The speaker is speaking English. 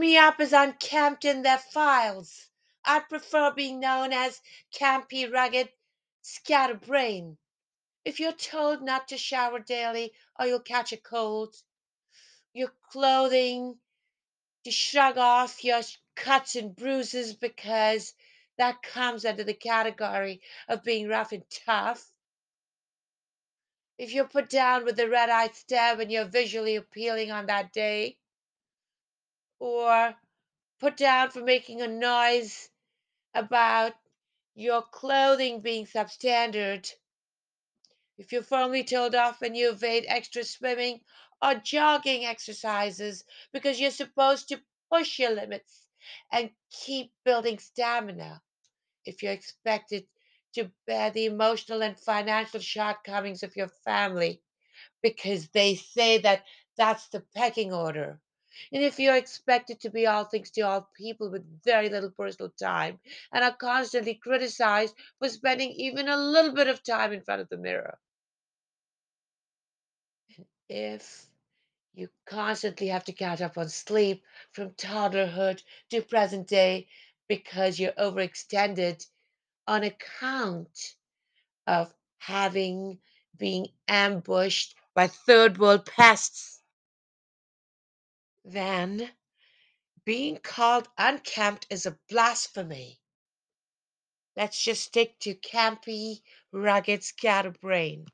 me up as unkempt in their files. I'd prefer being known as campy, rugged, scatterbrain. If you're told not to shower daily or you'll catch a cold, your clothing to shrug off your cuts and bruises because that comes under the category of being rough and tough. If you're put down with the red eyed stare and you're visually appealing on that day, or put down for making a noise about your clothing being substandard, if you're firmly told off when you evade extra swimming or jogging exercises because you're supposed to push your limits and keep building stamina, if you're expected to bear the emotional and financial shortcomings of your family because they say that that's the pecking order. And if you're expected to be all things to all people with very little personal time and are constantly criticized for spending even a little bit of time in front of the mirror, And if you constantly have to catch up on sleep from toddlerhood to present day because you're overextended on account of having been ambushed by third world pests, then being called unkempt is a blasphemy. Let's just stick to campy, rugged scatterbrain.